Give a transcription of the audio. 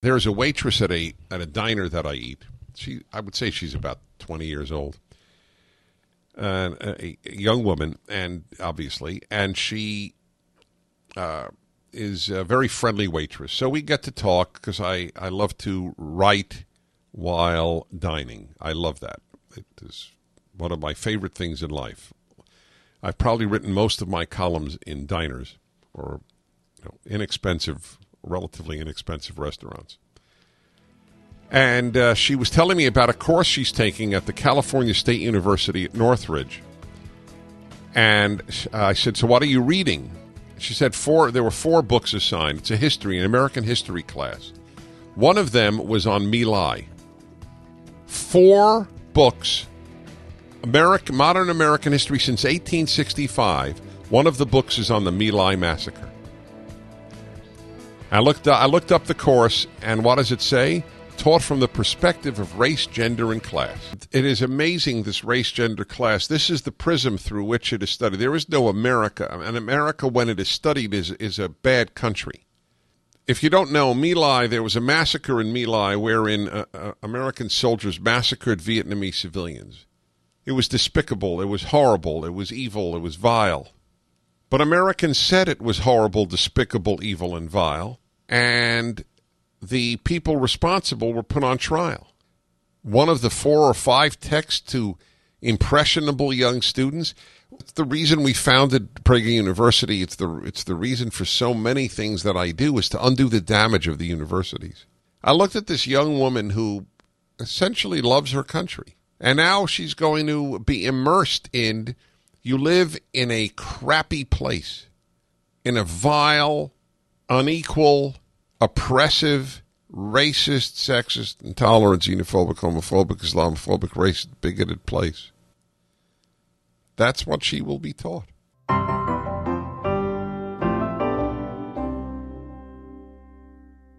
There's a waitress at a at a diner that I eat. She, I would say she's about 20 years old, and a, a young woman, and obviously, and she uh, is a very friendly waitress. So we get to talk because I I love to write while dining. I love that. It is one of my favorite things in life. I've probably written most of my columns in diners or you know, inexpensive relatively inexpensive restaurants. And uh, she was telling me about a course she's taking at the California State University at Northridge. And I said, "So what are you reading?" She said, "Four. There were four books assigned. It's a history, an American history class. One of them was on My Lai. Four books, American modern American history since 1865. One of the books is on the My Lai massacre. I looked. I looked up the course, and what does it say? Taught from the perspective of race, gender, and class. It is amazing. This race, gender, class. This is the prism through which it is studied. There is no America, and America, when it is studied, is is a bad country. If you don't know, My Lai, there was a massacre in My Lai wherein uh, uh, American soldiers massacred Vietnamese civilians. It was despicable. It was horrible. It was evil. It was vile. But Americans said it was horrible, despicable, evil, and vile, and the people responsible were put on trial. One of the four or five texts to impressionable young students. It's the reason we founded Prager University. It's the it's the reason for so many things that I do is to undo the damage of the universities. I looked at this young woman who essentially loves her country, and now she's going to be immersed in you live in a crappy place, in a vile, unequal, oppressive, racist, sexist, intolerant, xenophobic, homophobic, Islamophobic, racist, bigoted place. That's what she will be taught.